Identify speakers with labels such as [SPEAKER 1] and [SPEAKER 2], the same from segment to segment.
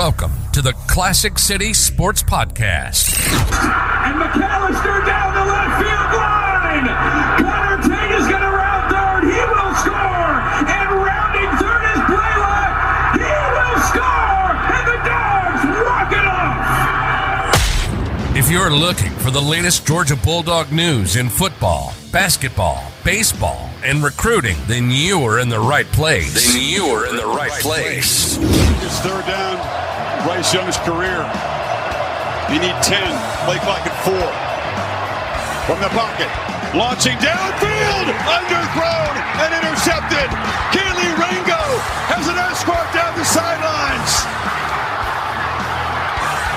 [SPEAKER 1] Welcome to the Classic City Sports Podcast.
[SPEAKER 2] And McAllister down the left field line. Connor Tate is going to round third. He will score. And rounding third is Blaylock. He will score. And the Dogs walk it off.
[SPEAKER 1] If you're looking for the latest Georgia Bulldog news in football, basketball, baseball, and recruiting, then you are in the right place. Then you are in the right place.
[SPEAKER 3] It's third down. Bryce Young's career. You need 10. Play clock at four. From the pocket. Launching downfield. Underthrown and intercepted. Kelee Ringo has an escort down the sidelines.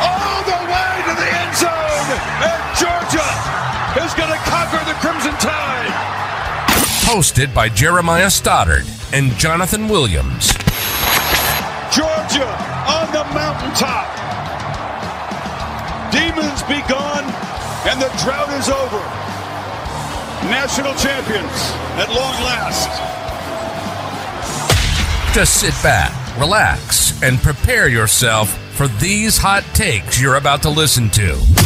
[SPEAKER 3] All the way to the end zone. And Georgia is going to conquer the Crimson Tide.
[SPEAKER 1] Hosted by Jeremiah Stoddard and Jonathan Williams.
[SPEAKER 3] Georgia on the mountaintop. Demons be gone, and the drought is over. National champions at long last.
[SPEAKER 1] Just sit back, relax, and prepare yourself for these hot takes you're about to listen to.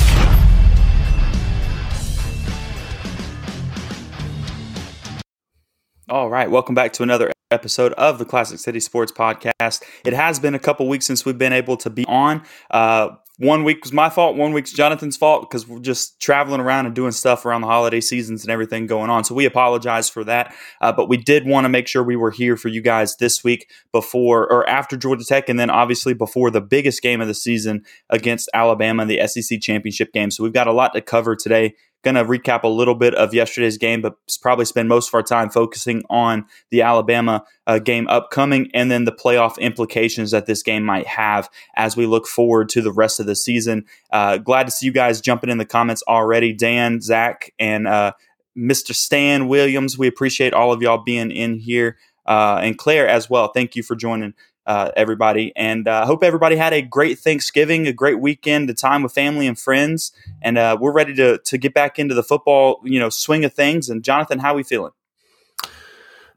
[SPEAKER 4] All right, welcome back to another episode of the Classic City Sports Podcast. It has been a couple weeks since we've been able to be on. Uh, one week was my fault, one week's Jonathan's fault because we're just traveling around and doing stuff around the holiday seasons and everything going on. So we apologize for that. Uh, but we did want to make sure we were here for you guys this week before or after Georgia Tech, and then obviously before the biggest game of the season against Alabama, the SEC championship game. So we've got a lot to cover today going to recap a little bit of yesterday's game, but probably spend most of our time focusing on the Alabama uh, game upcoming and then the playoff implications that this game might have as we look forward to the rest of the season. Uh, glad to see you guys jumping in the comments already. Dan, Zach, and uh, Mr. Stan Williams, we appreciate all of y'all being in here. Uh, and Claire as well. Thank you for joining uh, everybody. And I uh, hope everybody had a great Thanksgiving, a great weekend, a time with family and friends. And uh, we're ready to to get back into the football, you know, swing of things. And Jonathan, how are we feeling?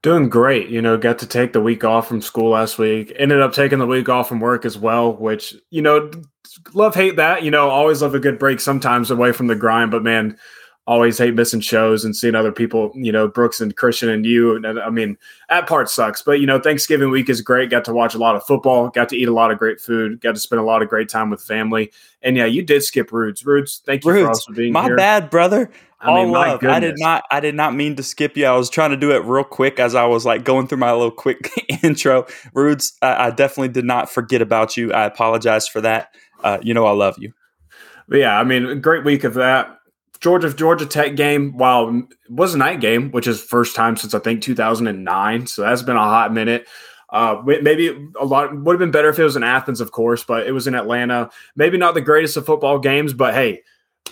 [SPEAKER 5] Doing great. You know, got to take the week off from school last week. Ended up taking the week off from work as well, which, you know, love hate that. You know, always love a good break sometimes away from the grind. But man, always hate missing shows and seeing other people, you know, Brooks and Christian and you. And I mean, that part sucks. But, you know, Thanksgiving week is great. Got to watch a lot of football, got to eat a lot of great food, got to spend a lot of great time with family. And yeah, you did skip Rudes. Rudes, thank you
[SPEAKER 4] Rudes,
[SPEAKER 5] for being
[SPEAKER 4] my
[SPEAKER 5] here.
[SPEAKER 4] My bad, brother.
[SPEAKER 5] I All mean,
[SPEAKER 4] love. I did not. I did not mean to skip you. I was trying to do it real quick as I was like going through my little quick intro. Rudes, I, I, definitely did not forget about you. I apologize for that. Uh, you know, I love you.
[SPEAKER 5] But yeah, I mean, great week of that. Georgia Georgia Tech game, while it was a night game, which is first time since I think 2009, so that's been a hot minute. Uh, maybe a lot would have been better if it was in Athens, of course, but it was in Atlanta. Maybe not the greatest of football games, but hey,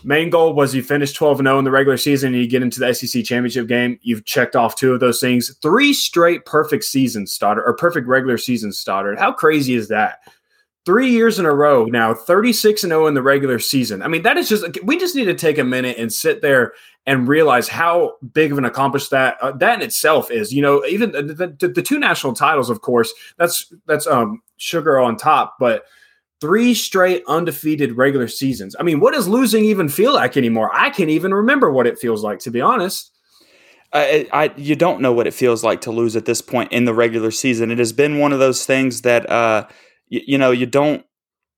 [SPEAKER 5] main goal was you finish 12 0 in the regular season and you get into the SEC championship game. You've checked off two of those things. Three straight perfect seasons started or perfect regular season started. How crazy is that? Three years in a row now 36 and 0 in the regular season. I mean that is just we just need to take a minute and sit there and realize how big of an accomplishment that uh, that in itself is. You know even the, the, the, two national titles of course that's that's um sugar on top but three straight undefeated regular seasons. I mean what does losing even feel like anymore? I can't even remember what it feels like to be honest.
[SPEAKER 4] I, I, you don't know what it feels like to lose at this point in the regular season. It has been one of those things that uh, you, you know, you don't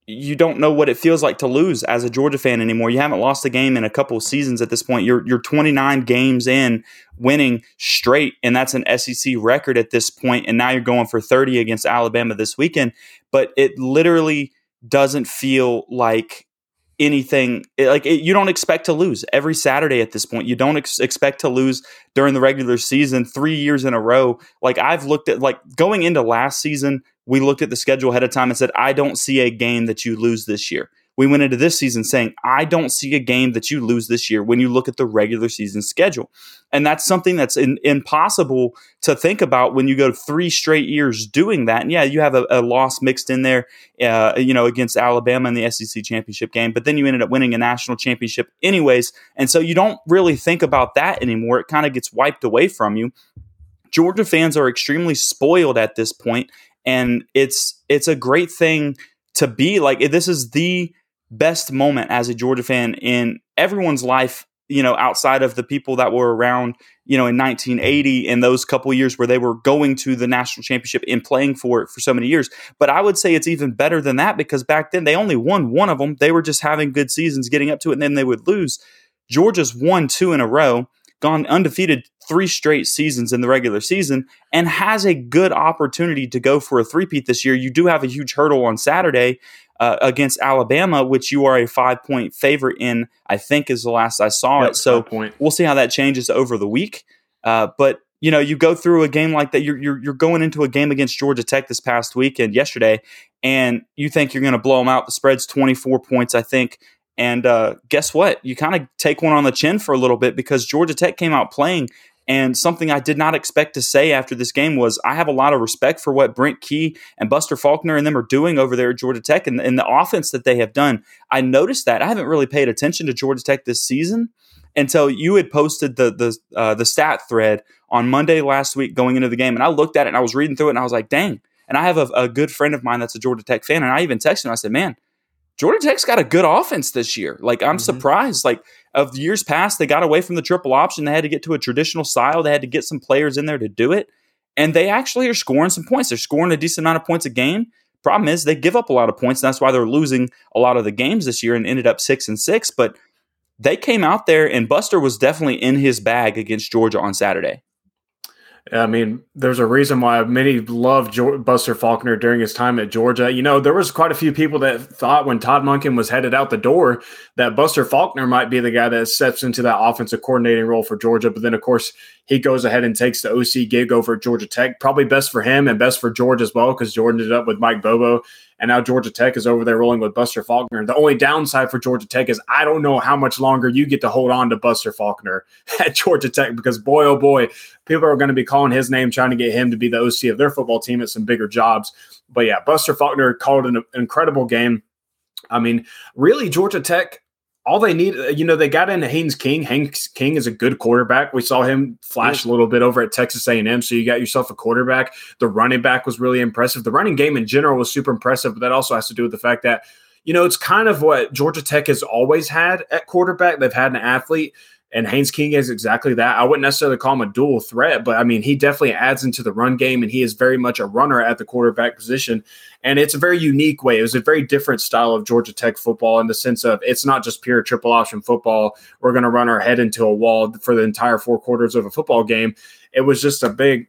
[SPEAKER 4] you don't know what it feels like to lose as a Georgia fan anymore. You haven't lost a game in a couple of seasons at this point. You're you're 29 games in winning straight and that's an SEC record at this point and now you're going for 30 against Alabama this weekend, but it literally doesn't feel like anything like it, you don't expect to lose every Saturday at this point. You don't ex- expect to lose during the regular season 3 years in a row. Like I've looked at like going into last season we looked at the schedule ahead of time and said, I don't see a game that you lose this year. We went into this season saying, I don't see a game that you lose this year when you look at the regular season schedule. And that's something that's in, impossible to think about when you go three straight years doing that. And yeah, you have a, a loss mixed in there, uh, you know, against Alabama in the SEC championship game, but then you ended up winning a national championship anyways. And so you don't really think about that anymore. It kind of gets wiped away from you. Georgia fans are extremely spoiled at this point and it's it's a great thing to be like this is the best moment as a Georgia fan in everyone's life you know, outside of the people that were around, you know, in 1980 and those couple years where they were going to the national championship and playing for it for so many years. But I would say it's even better than that because back then they only won one of them. They were just having good seasons getting up to it and then they would lose. Georgia's won two in a row, gone undefeated three straight seasons in the regular season, and has a good opportunity to go for a three-peat this year. You do have a huge hurdle on Saturday uh, against Alabama, which you are a five point favorite in, I think is the last I saw yep, it. So we'll see how that changes over the week. Uh, but you know, you go through a game like that. You're, you're, you're going into a game against Georgia Tech this past week and yesterday, and you think you're going to blow them out. The spread's 24 points, I think. And uh, guess what? You kind of take one on the chin for a little bit because Georgia Tech came out playing and something I did not expect to say after this game was I have a lot of respect for what Brent Key and Buster Faulkner and them are doing over there at Georgia Tech and, and the offense that they have done. I noticed that. I haven't really paid attention to Georgia Tech this season until you had posted the the uh, the stat thread on Monday last week going into the game, and I looked at it and I was reading through it and I was like, dang. And I have a, a good friend of mine that's a Georgia Tech fan, and I even texted him. I said, man, Georgia Tech's got a good offense this year. Like I'm mm-hmm. surprised. Like of years past, they got away from the triple option. They had to get to a traditional style. They had to get some players in there to do it, and they actually are scoring some points. They're scoring a decent amount of points a game. Problem is, they give up a lot of points, and that's why they're losing a lot of the games this year and ended up six and six. But they came out there, and Buster was definitely in his bag against Georgia on Saturday.
[SPEAKER 5] I mean, there's a reason why many loved Buster Faulkner during his time at Georgia. You know, there was quite a few people that thought when Todd Monken was headed out the door that Buster Faulkner might be the guy that steps into that offensive coordinating role for Georgia. But then, of course, he goes ahead and takes the OC gig over at Georgia Tech. Probably best for him and best for Georgia as well because Georgia ended up with Mike Bobo and now Georgia Tech is over there rolling with Buster Faulkner. The only downside for Georgia Tech is I don't know how much longer you get to hold on to Buster Faulkner at Georgia Tech because boy, oh boy, people are going to be calling his name, trying to get him to be the OC of their football team at some bigger jobs. But yeah, Buster Faulkner called an incredible game. I mean, really, Georgia Tech all they need, uh, you know, they got into Haynes King. Haynes King is a good quarterback. We saw him flash a little bit over at Texas A&M. So you got yourself a quarterback. The running back was really impressive. The running game in general was super impressive, but that also has to do with the fact that, you know, it's kind of what Georgia Tech has always had at quarterback. They've had an athlete and Haynes King is exactly that. I wouldn't necessarily call him a dual threat, but I mean, he definitely adds into the run game and he is very much a runner at the quarterback position. And it's a very unique way. It was a very different style of Georgia Tech football in the sense of it's not just pure triple option football. We're going to run our head into a wall for the entire four quarters of a football game. It was just a big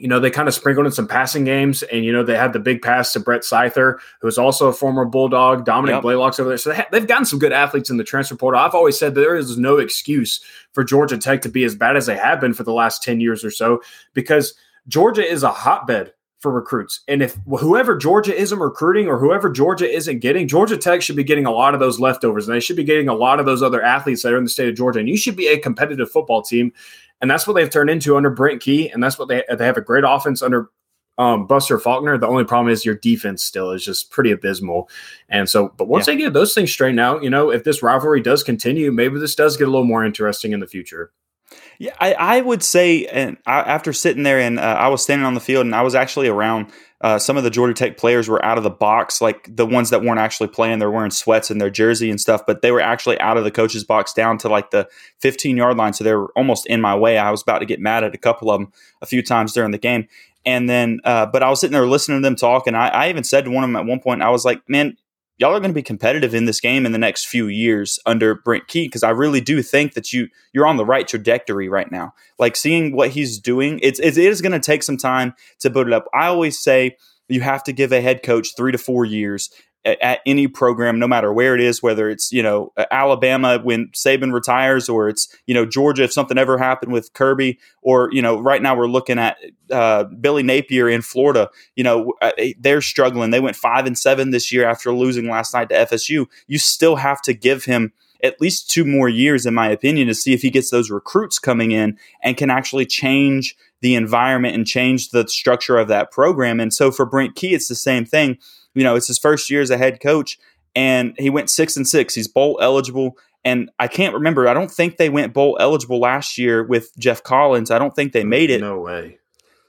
[SPEAKER 5] you know, they kind of sprinkled in some passing games, and you know they had the big pass to Brett Seither, who's also a former Bulldog. Dominick yep. Blaylock's over there, so they have gotten some good athletes in the transfer portal. I've always said there is no excuse for Georgia Tech to be as bad as they have been for the last ten years or so, because Georgia is a hotbed for recruits. And if whoever Georgia isn't recruiting or whoever Georgia isn't getting, Georgia Tech should be getting a lot of those leftovers and they should be getting a lot of those other athletes that are in the state of Georgia. And you should be a competitive football team and that's what they've turned into under Brent Key, and that's what they they have a great offense under um, Buster Faulkner. The only problem is your defense still is just pretty abysmal, and so but once yeah. they get those things straightened out, you know, if this rivalry does continue, maybe this does get a little more interesting in the future.
[SPEAKER 4] Yeah, I, I would say, and I, after sitting there and uh, I was standing on the field and I was actually around uh, some of the Georgia Tech players were out of the box, like the ones that weren't actually playing. They're wearing sweats and their jersey and stuff, but they were actually out of the coach's box down to like the 15 yard line. So they were almost in my way. I was about to get mad at a couple of them a few times during the game. And then, uh, but I was sitting there listening to them talk, and I, I even said to one of them at one point, I was like, "Man, y'all are going to be competitive in this game in the next few years under Brent Key because I really do think that you you're on the right trajectory right now. Like seeing what he's doing, it's it is going to take some time to build it up. I always say you have to give a head coach three to four years at, any program, no matter where it is, whether it's you know Alabama when Saban retires, or it's you know Georgia if something ever happened with Kirby, or you know right now we're looking at uh, Billy Napier in Florida. You know uh, they're struggling. They went five and seven this year after losing last night to FSU. You still have to give him at least two more years, in my opinion, to see if he gets those recruits coming in and can actually change the environment and change the structure of that program. And so for Brent Key, it's the same thing you know, it's his first year as a head coach, and he went six and six. He's bowl eligible. And I can't remember. I don't think they went bowl eligible last year with Geoff Collins. I don't think they made it.
[SPEAKER 5] No way.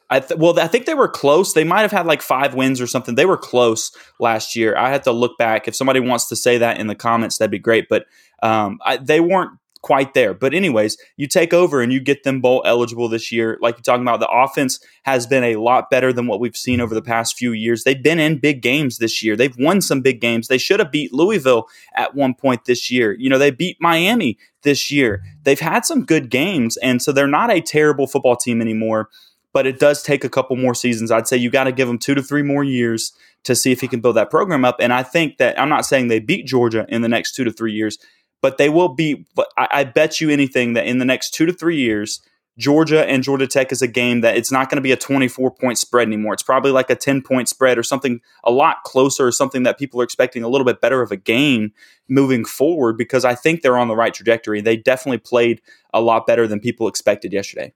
[SPEAKER 4] I th- well, I think they were close. They might have had like five wins or something. They were close last year. I had to look back. If somebody wants to say that in the comments, that'd be great. But um, I, they weren't quite there. But anyways, you take over and you get them bowl eligible this year. Like you're talking about, the offense has been a lot better than what we've seen over the past few years. They've been in big games this year. They've won some big games. They should have beat Louisville at one point this year. You know, they beat Miami this year. They've had some good games, and so they're not a terrible football team anymore. But it does take a couple more seasons. I'd say you got to give them two to three more years to see if he can build that program up. And I think that I'm not saying they beat Georgia in the next two to three years, but they will be. But I, I bet you anything that in the next two to three years, Georgia and Georgia Tech is a game that it's not going to be a 24 point spread anymore. It's probably like a 10 point spread or something a lot closer or something that people are expecting a little bit better of a game moving forward because I think they're on the right trajectory. They definitely played a lot better than people expected yesterday.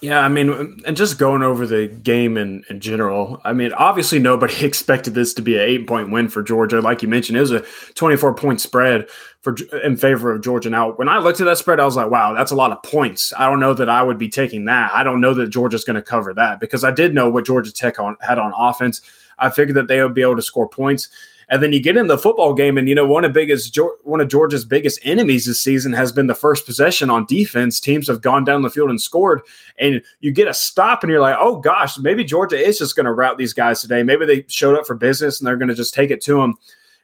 [SPEAKER 5] Yeah, I mean, and just going over the game in, in general, I mean, obviously nobody expected this to be an eight point win for Georgia. Like you mentioned, it was a 24 point spread for in favor of Georgia. Now, when I looked at that spread, I was like, wow, that's a lot of points. I don't know that I would be taking that. I don't know that Georgia's going to cover that because I did know what Georgia Tech on, had on offense. I figured that they would be able to score points. And then you get in the football game, and you know one of biggest one of Georgia's biggest enemies this season has been the first possession on defense. Teams have gone down the field and scored, and you get a stop, and you're like, oh gosh, maybe Georgia is just going to rout these guys today. Maybe they showed up for business and they're going to just take it to them,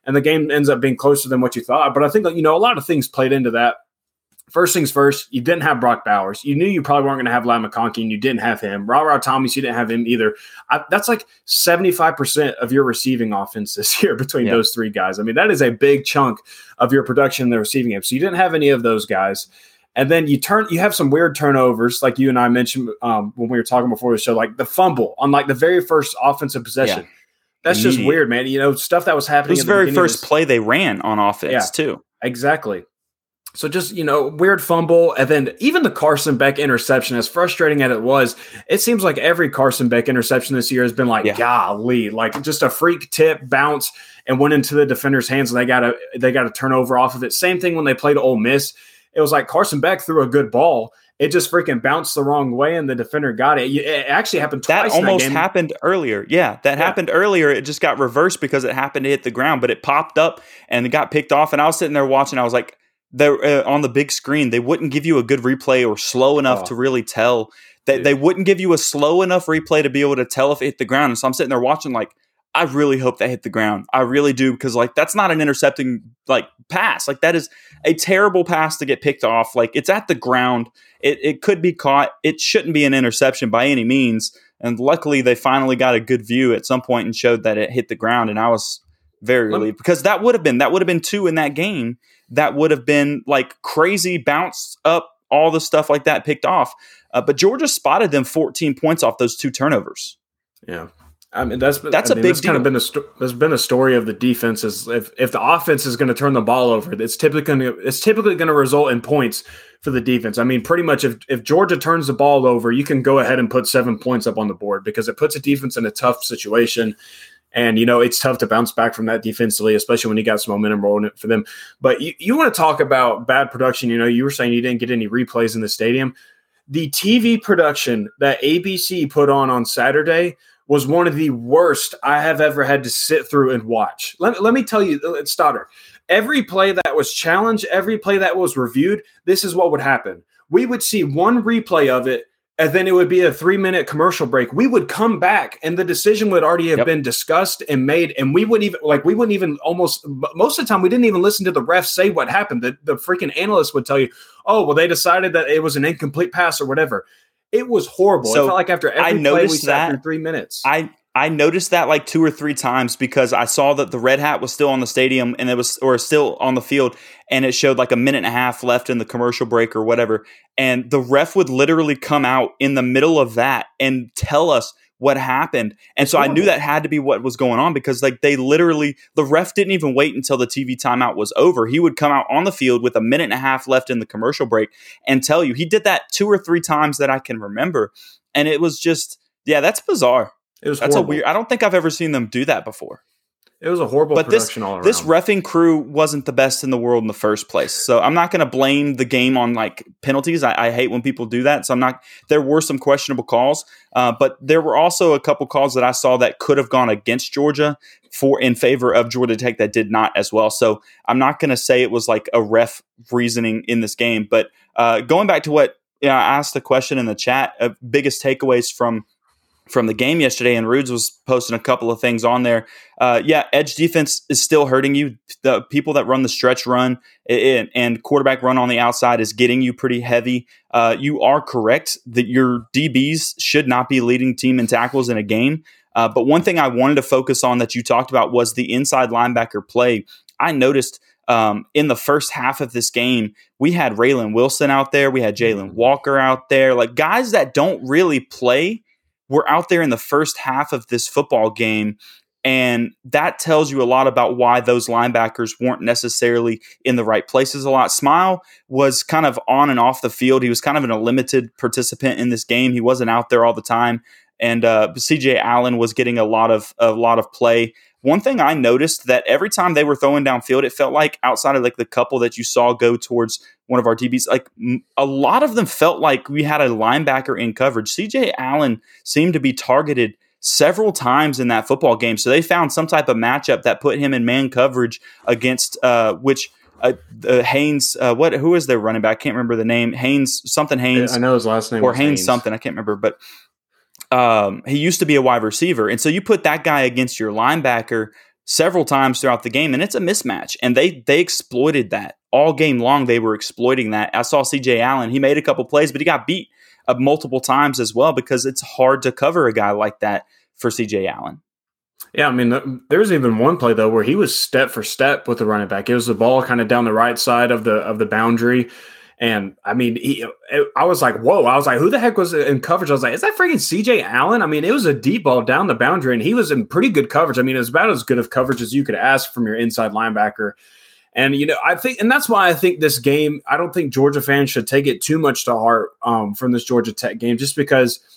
[SPEAKER 5] and the game ends up being closer than what you thought. But I think you know a lot of things played into that first things first, you didn't have Brock Bowers. You knew you probably weren't going to have Ladd McConkey, and you didn't have him. Ra Thomas, you didn't have him either. I, that's like 75% of your receiving offense this year between those three guys. I mean, that is a big chunk of your production in the receiving game. So you didn't have any of those guys. And then you turn, you have some weird turnovers, like you and I mentioned um, when we were talking before the show, like the fumble on like the very first offensive possession. Yeah. That's just weird, man. You know, stuff that was happening. It
[SPEAKER 4] was the very first play they ran on offense, too.
[SPEAKER 5] Exactly. So just, you know, weird fumble. And then even the Carson Beck interception, as frustrating as it was, it seems like every Carson Beck interception this year has been like, yeah. golly, like just a freak tip bounce and went into the defender's hands and they got a they got a turnover off of it. Same thing when they played Ole Miss. It was like Carson Beck threw a good ball. It just freaking bounced the wrong way and the defender got it. It actually happened twice.
[SPEAKER 4] That almost that happened earlier. Yeah, that yeah. happened earlier. It just got reversed because it happened to hit the ground, but it popped up and it got picked off. And I was sitting there watching. I was like, they're uh, on the big screen. They wouldn't give you a good replay or slow enough oh. to really tell. They, they wouldn't give you a slow enough replay to be able to tell if it hit the ground. And so I'm sitting there watching like, I really hope that hit the ground. I really do because like that's not an intercepting like pass. Like that is a terrible pass to get picked off. Like it's at the ground. It it could be caught. It shouldn't be an interception by any means. And luckily they finally got a good view at some point and showed that it hit the ground. And I was very relieved because that would have been that would have been two in that game that would have been like crazy, bounced up, all the stuff like that picked off. Uh, but Georgia spotted them 14 points off those two turnovers.
[SPEAKER 5] Yeah. I mean that's that's I a mean, big that's kind of been a sto- there's been a story of the defense is if if the offense is going to turn the ball over it's typically going to it's typically going to result in points for the defense. I mean pretty much if if Georgia turns the ball over you can go ahead and put 7 points up on the board because it puts a defense in a tough situation and, you know, it's tough to bounce back from that defensively, especially when you got some momentum rolling for them. But you, you want to talk about bad production. You know, you were saying you didn't get any replays in the stadium. The TV production that ABC put on on Saturday was one of the worst I have ever had to sit through and watch. Let, let me tell you, uh, Stoddard, every play that was challenged, every play that was reviewed, this is what would happen. We would see one replay of it and then it would be a three minute commercial break. We would come back and the decision would already have yep. been discussed and made. And we wouldn't even like, we wouldn't even almost most of the time, we didn't even listen to the ref say what happened. The, the freaking analyst would tell you, oh, well, they decided that it was an incomplete pass or whatever. It was horrible. So it felt like after every I play, we sat through three minutes.
[SPEAKER 4] I, I noticed that like two or three times because I saw that the red hat was still on the stadium and it was or still on the field and it showed like a minute and a half left in the commercial break or whatever. And the ref would literally come out in the middle of that and tell us what happened. And so I knew that had to be what was going on because like they literally the ref didn't even wait until the TV timeout was over. He would come out on the field with a minute and a half left in the commercial break and tell you. He did that two or three times that I can remember. And it was just yeah, that's bizarre. It was that's horrible. a weird. I don't think I've ever seen them do that before.
[SPEAKER 5] It was a horrible
[SPEAKER 4] but this
[SPEAKER 5] production all around.
[SPEAKER 4] this refing crew wasn't the best in the world in the first place. So I'm not going to blame the game on like penalties. I, I hate when people do that. So I'm not. There were some questionable calls, uh, but there were also a couple calls that I saw that could have gone against Georgia for in favor of Georgia Tech that did not as well. So I'm not going to say it was like a ref reasoning in this game. But uh, going back to what you know, I asked the question in the chat, uh, biggest takeaways from from the game yesterday, and Rudes was posting a couple of things on there. Uh, yeah, edge defense is still hurting you. The people that run the stretch run and, and quarterback run on the outside is getting you pretty heavy. Uh, you are correct that your DBs should not be leading team in tackles in a game. Uh, but one thing I wanted to focus on that you talked about was the inside linebacker play. I noticed um, in the first half of this game, we had Raylen Wilson out there, we had Jalon Walker out there, like guys that don't really play were out there in the first half of this football game. And that tells you a lot about why those linebackers weren't necessarily in the right places a lot. Smile was kind of on and off the field. He was kind of in a limited participant in this game. He wasn't out there all the time. And uh, CJ Allen was getting a lot of a lot of play. One thing I noticed that every time they were throwing downfield, it felt like outside of like the couple that you saw go towards one of our DBs, like a lot of them felt like we had a linebacker in coverage. CJ Allen seemed to be targeted several times in that football game. So they found some type of matchup that put him in man coverage against uh, which uh, uh, Haynes. Uh, what who is their running back? I can't remember the name. Haynes something Haynes.
[SPEAKER 5] I know his last name
[SPEAKER 4] or Haynes, Haynes, something. I can't remember, but um, he used to be a wide receiver, and so you put that guy against your linebacker several times throughout the game, and it's a mismatch. And they they exploited that all game long. They were exploiting that. I saw C.J. Allen; he made a couple plays, but he got beat uh, multiple times as well because it's hard to cover a guy like that for C.J. Allen.
[SPEAKER 5] Yeah, I mean, there was even one play though where he was step for step with the running back. It was the ball kind of down the right side of the of the boundary and I mean, he, I was like, whoa. I was like, who the heck was in coverage? I was like, is that freaking CJ Allen? I mean, it was a deep ball down the boundary, and he was in pretty good coverage. I mean, it was about as good of coverage as you could ask from your inside linebacker. And, you know, I think, and that's why I think this game, I don't think Georgia fans should take it too much to heart um, from this Georgia Tech game, just because –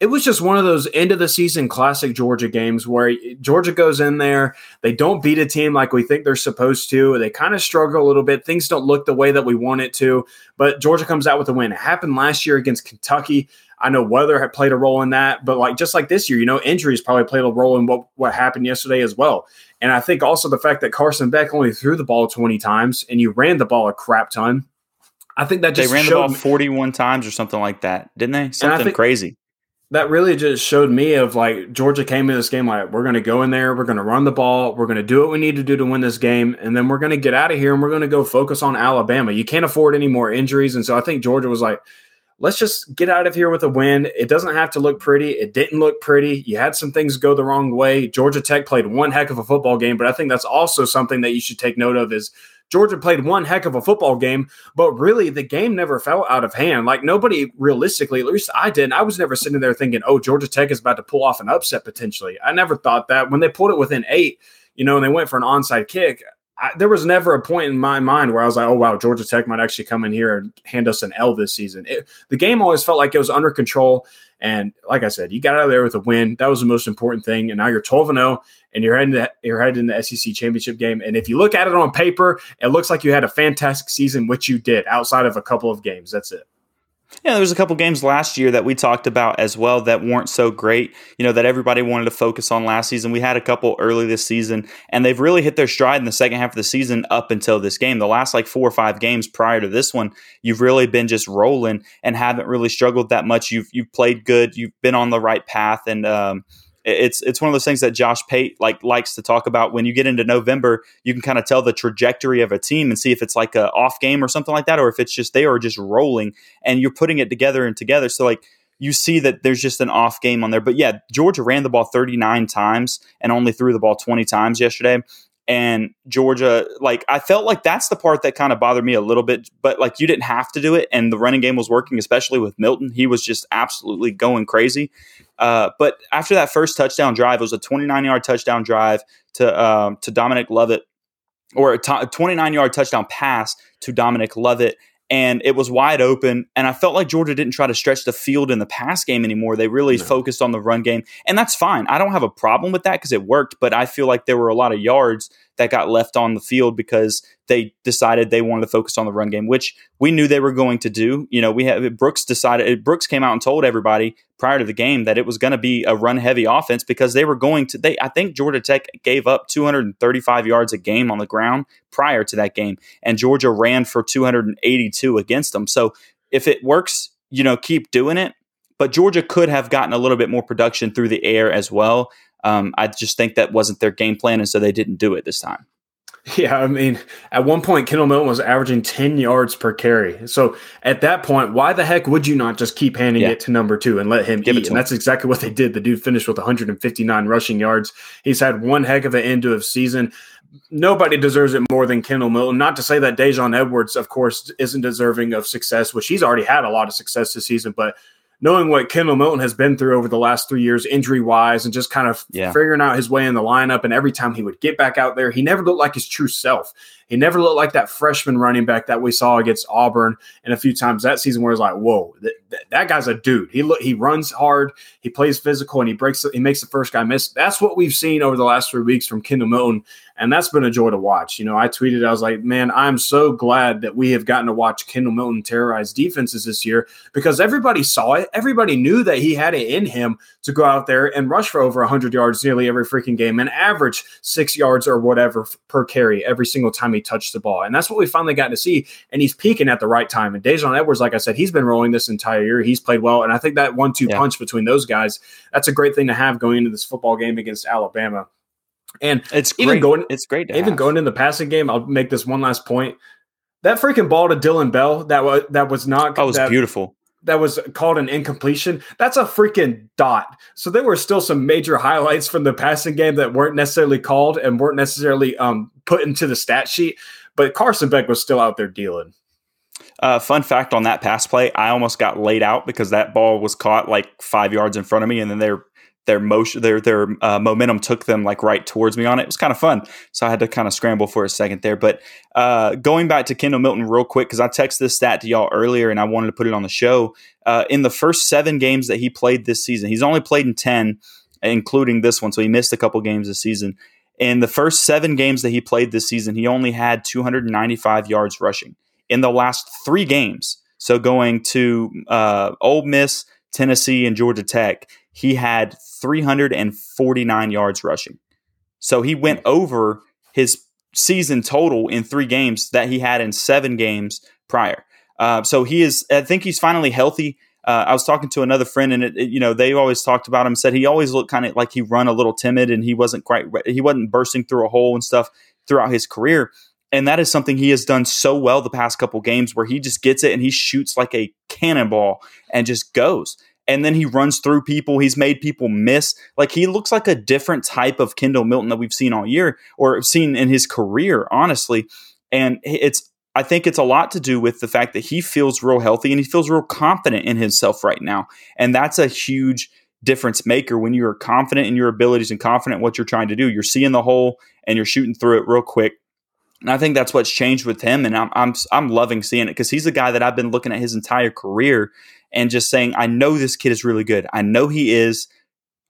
[SPEAKER 5] it was just one of those end of the season classic Georgia games where Georgia goes in there, they don't beat a team like we think they're supposed to. They kind of struggle a little bit. Things don't look the way that we want it to, but Georgia comes out with a win. It happened last year against Kentucky. I know weather had played a role in that, but like just like this year, you know, injuries probably played a role in what, what happened yesterday as well. And I think also the fact that Carson Beck only threw the ball 20 times and you ran the ball a crap ton. I think that just
[SPEAKER 4] they ran the ball 41 times or something like that, didn't they? Something think, crazy
[SPEAKER 5] that really just showed me of like Georgia came in this game like we're going to go in there, we're going to run the ball, we're going to do what we need to do to win this game, and then we're going to get out of here and we're going to go focus on Alabama. You can't afford any more injuries, and so I think Georgia was like, let's just get out of here with a win. It doesn't have to look pretty. It didn't look pretty. You had some things go the wrong way. Georgia Tech played one heck of a football game, but I think that's also something that you should take note of is Georgia played one heck of a football game, but really the game never fell out of hand. Like nobody realistically, at least I didn't. I was never sitting there thinking, oh, Georgia Tech is about to pull off an upset potentially. I never thought that. When they pulled it within eight, you know, and they went for an onside kick, I, there was never a point in my mind where I was like, oh, wow, Georgia Tech might actually come in here and hand us an L this season. It, the game always felt like it was under control. And like I said, you got out of there with a win. That was the most important thing. And now you're 12 and 0, and you're heading to, you're heading in the SEC championship game. And if you look at it on paper, it looks like you had a fantastic season, which you did outside of a couple of games. That's it.
[SPEAKER 4] Yeah, there was a couple games last year that we talked about as well that weren't so great. You know that everybody wanted to focus on last season. We had a couple early this season, and they've really hit their stride in the second half of the season up until this game. The last like four or five games prior to this one, you've really been just rolling and haven't really struggled that much. You've you've played good. You've been on the right path, and um, it's it's one of those things that Josh Pate like likes to talk about. When you get into November, you can kind of tell the trajectory of a team and see if it's like a off game or something like that, or if it's just they are just rolling and you're putting it together and together. So like you see that there's just an off game on there. But yeah, Georgia ran the ball 39 times and only threw the ball 20 times yesterday and Georgia, like I felt like that's the part that kind of bothered me a little bit, but like you didn't have to do it, and the running game was working, especially with Milton. He was just absolutely going crazy. Uh, but after that first touchdown drive, it was a 29 yard touchdown drive to um, to Dominic Lovett, or a 29 yard touchdown pass to Dominic Lovett, and it was wide open. And I felt like Georgia didn't try to stretch the field in the pass game anymore. They really no. focused on the run game, and that's fine. I don't have a problem with that because it worked. But I feel like there were a lot of yards that got left on the field because they decided they wanted to focus on the run game, which we knew they were going to do. You know, we have Brooks decided Brooks came out and told everybody prior to the game that it was going to be a run heavy offense because they were going to they I think Georgia Tech gave up 235 yards a game on the ground prior to that game and Georgia ran for 282 against them. So if it works, you know, keep doing it. But Georgia could have gotten a little bit more production through the air as well. Um, I just think that wasn't their game plan, and so they didn't do it this time.
[SPEAKER 5] Yeah, I mean, at one point, Kendall Milton was averaging 10 yards per carry. So at that point, why the heck would you not just keep handing yeah. it to number two and let him Give eat? And that's exactly what they did. The dude finished with 159 rushing yards. He's had one heck of an end of season. Nobody deserves it more than Kendall Milton. Not to say that Daijun Edwards, of course, isn't deserving of success, which he's already had a lot of success this season, but knowing what Kendall Milton has been through over the last three years, injury wise, and just kind of yeah. figuring out his way in the lineup. And every time he would get back out there, he never looked like his true self. He never looked like that freshman running back that we saw against Auburn and a few times that season where it's like, whoa, th- th- that guy's a dude. He look, he runs hard, he plays physical, and he breaks, he makes the first guy miss. That's what we've seen over the last three weeks from Kendall Milton, and that's been a joy to watch. You know, I tweeted, I was like, man, I'm so glad that we have gotten to watch Kendall Milton terrorize defenses this year because everybody saw it. Everybody knew that he had it in him to go out there and rush for over 100 yards nearly every freaking game and average six yards or whatever per carry every single time he touched the ball. And that's what we finally got to see. And he's peaking at the right time. And Daijun Edwards, like I said, he's been rolling this entire year. He's played well. And I think that one two yeah. punch between those guys, that's a great thing to have going into this football game against Alabama. And
[SPEAKER 4] it's even
[SPEAKER 5] great. going,
[SPEAKER 4] it's great.
[SPEAKER 5] even
[SPEAKER 4] have.
[SPEAKER 5] going in the passing game, I'll make this one last point. That freaking ball to Dillon Bell that was that was not
[SPEAKER 4] that was
[SPEAKER 5] that,
[SPEAKER 4] beautiful
[SPEAKER 5] that was called an incompletion. That's a freaking dot. So there were still some major highlights from the passing game that weren't necessarily called and weren't necessarily um, put into the stat sheet. But Carson Beck was still out there dealing.
[SPEAKER 4] Uh, fun fact on that pass play, I almost got laid out because that ball was caught like five yards in front of me, and then they're their motion their their uh, momentum took them like right towards me on it. It was kind of fun, so I had to kind of scramble for a second there. But uh, going back to Kendall Milton real quick because I texted this stat to y'all earlier and I wanted to put it on the show. Uh, in the first seven games that he played this season, he's only played in ten, including this one, so he missed a couple games this season. In the first seven games that he played this season, he only had 295 yards rushing. In the last three games, so going to uh, Ole Miss, Tennessee, and Georgia Tech he had 349 yards rushing. So he went over his season total in three games that he had in seven games prior. Uh, so he is, I think he's finally healthy. Uh, I was talking to another friend, and it, it, you know they always talked about him. Said he always looked kind of like he run a little timid, and he wasn't quite he wasn't bursting through a hole and stuff throughout his career. And that is something he has done so well the past couple games, where he just gets it and he shoots like a cannonball and just goes and then he runs through people. He's made people miss. Like he looks like a different type of Kendall Milton that we've seen all year or seen in his career, honestly. And it's I think it's a lot to do with the fact that he feels real healthy and he feels real confident in himself right now. And that's a huge difference maker when you're confident in your abilities and confident what you're trying to do. You're seeing the hole and you're shooting through it real quick. And I think that's what's changed with him. And I'm I'm I'm loving seeing it because he's a guy that I've been looking at his entire career and just saying, I know this kid is really good. I know he is.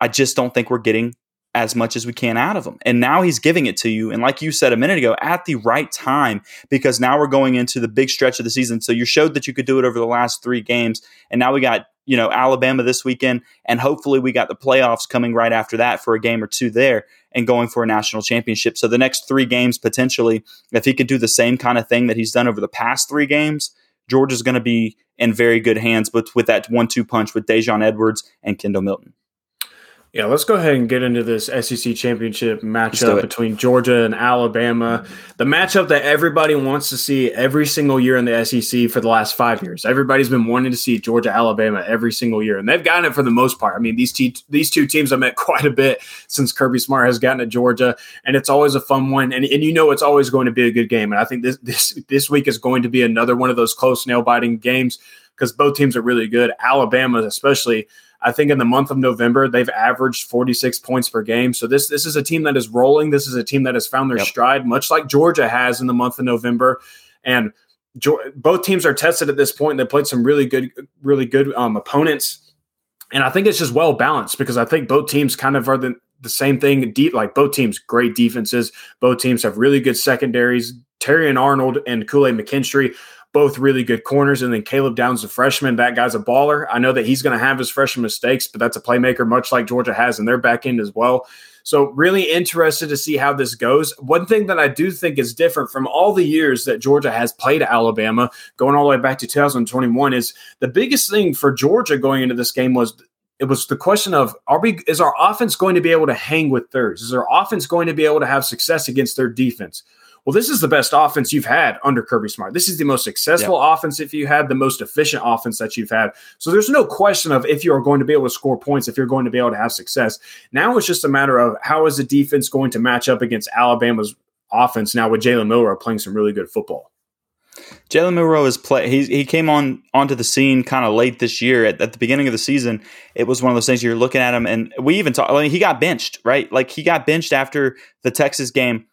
[SPEAKER 4] I just don't think we're getting as much as we can out of him. And now he's giving it to you. And like you said a minute ago, at the right time, because now we're going into the big stretch of the season. So you showed that you could do it over the last three games. And now we got, you know, Alabama this weekend. And hopefully we got the playoffs coming right after that for a game or two there and going for a national championship. So the next three games, potentially, if he could do the same kind of thing that he's done over the past three games, Georgia's going to be in very good hands with, with that one two punch with Daijun Edwards and Kendall Milton.
[SPEAKER 5] Yeah, let's go ahead and get into this SEC championship matchup between Georgia and Alabama. The matchup that everybody wants to see every single year in the SEC for the last five years. Everybody's been wanting to see Georgia Alabama every single year, and they've gotten it for the most part. I mean, these te- these two teams have met quite a bit since Kirby Smart has gotten to Georgia, and it's always a fun one. And, and you know it's always going to be a good game. And I think this this this week is going to be another one of those close nail biting games because both teams are really good. Alabama, especially I think in the month of November, they've averaged 46 points per game. So this this is a team that is rolling. This is a team that has found their yep. stride, much like Georgia has in the month of November. And both teams are tested at this point. They played some really good, really good um, opponents. And I think it's just well balanced because I think both teams kind of are the, the same thing. Deep, like both teams, great defenses. Both teams have really good secondaries. Terrion Arnold and Kool Aid McKinstry both really good corners. And then Caleb Downs, a freshman, that guy's a baller. I know that he's going to have his freshman mistakes, but that's a playmaker, much like Georgia has in their back end as well. So, really interested to see how this goes. One thing that I do think is different from all the years that Georgia has played Alabama, going all the way back to 2021, is the biggest thing for Georgia going into this game was it was the question of are we is our offense going to be able to hang with theirs? Is our offense going to be able to have success against their defense? Well, this is the best offense you've had under Kirby Smart. This is the most successful yep. offense if you had the most efficient offense that you've had. So there's no question of if you're going to be able to score points, if you're going to be able to have success. Now it's just a matter of how is the defense going to match up against Alabama's offense now with Jalen Milroe playing some really good football.
[SPEAKER 4] Jalen Milroe is play. He he came on onto the scene kind of late this year. At, at, the beginning of the season, it was one of those things you're looking at him, and we even talked. I mean, he got benched, right? Like he got benched after the Texas game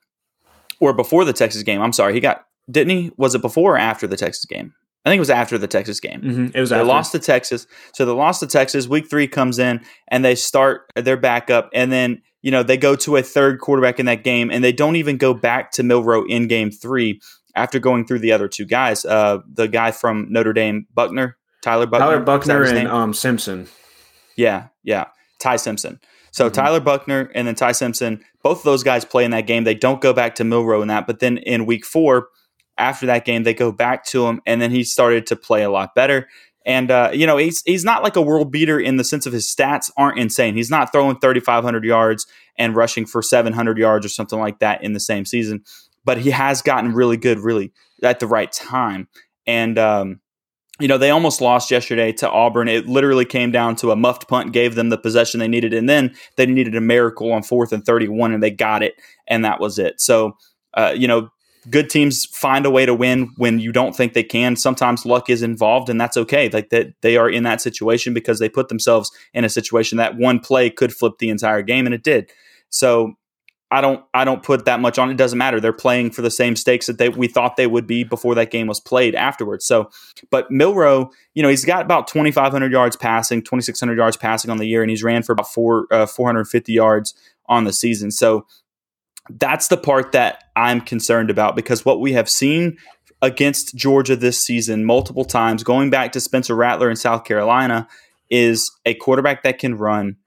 [SPEAKER 4] or before the Texas game. I'm sorry, he got didn't he? Was it before or after the Texas game? I think it was after the Texas game.
[SPEAKER 5] Mm-hmm. It was.
[SPEAKER 4] They
[SPEAKER 5] after.
[SPEAKER 4] lost to Texas, so they lost to Texas. Week three comes in and they start their backup, and then you know they go to a third quarterback in that game, and they don't even go back to Milroe in game three after going through the other two guys. Uh, the guy from Notre Dame, Buchner, Tyler Buchner,
[SPEAKER 5] Tyler Buchner, and um, Simpson.
[SPEAKER 4] Yeah, yeah, Ty Simpson. So mm-hmm. Tyler Buchner and then Ty Simpson, both of those guys play in that game. They don't go back to Milroe in that, but then in week four, after that game, they go back to him, and then he started to play a lot better. And uh, you know, he's he's not like a world beater in the sense of his stats aren't insane. He's not throwing 3,500 yards and rushing for 700 yards or something like that in the same season, but he has gotten really good, really at the right time. And um, you know, they almost lost yesterday to Auburn. It literally came down to a muffed punt, gave them the possession they needed, and then they needed a miracle on fourth and 31, and they got it, and that was it. So, uh, you know, good teams find a way to win when you don't think they can. Sometimes luck is involved, and that's okay. Like that, they are in that situation because they put themselves in a situation that one play could flip the entire game, and it did. So I don't I don't put that much on. It doesn't matter. They're playing for the same stakes that they we thought they would be before that game was played afterwards. So, but Milroe, you know, he's got about 2500 yards passing, 2600 yards passing on the year and he's ran for about 4 uh, 450 yards on the season. So, that's the part that I'm concerned about because what we have seen against Georgia this season multiple times going back to Spencer Rattler in South Carolina is a quarterback that can run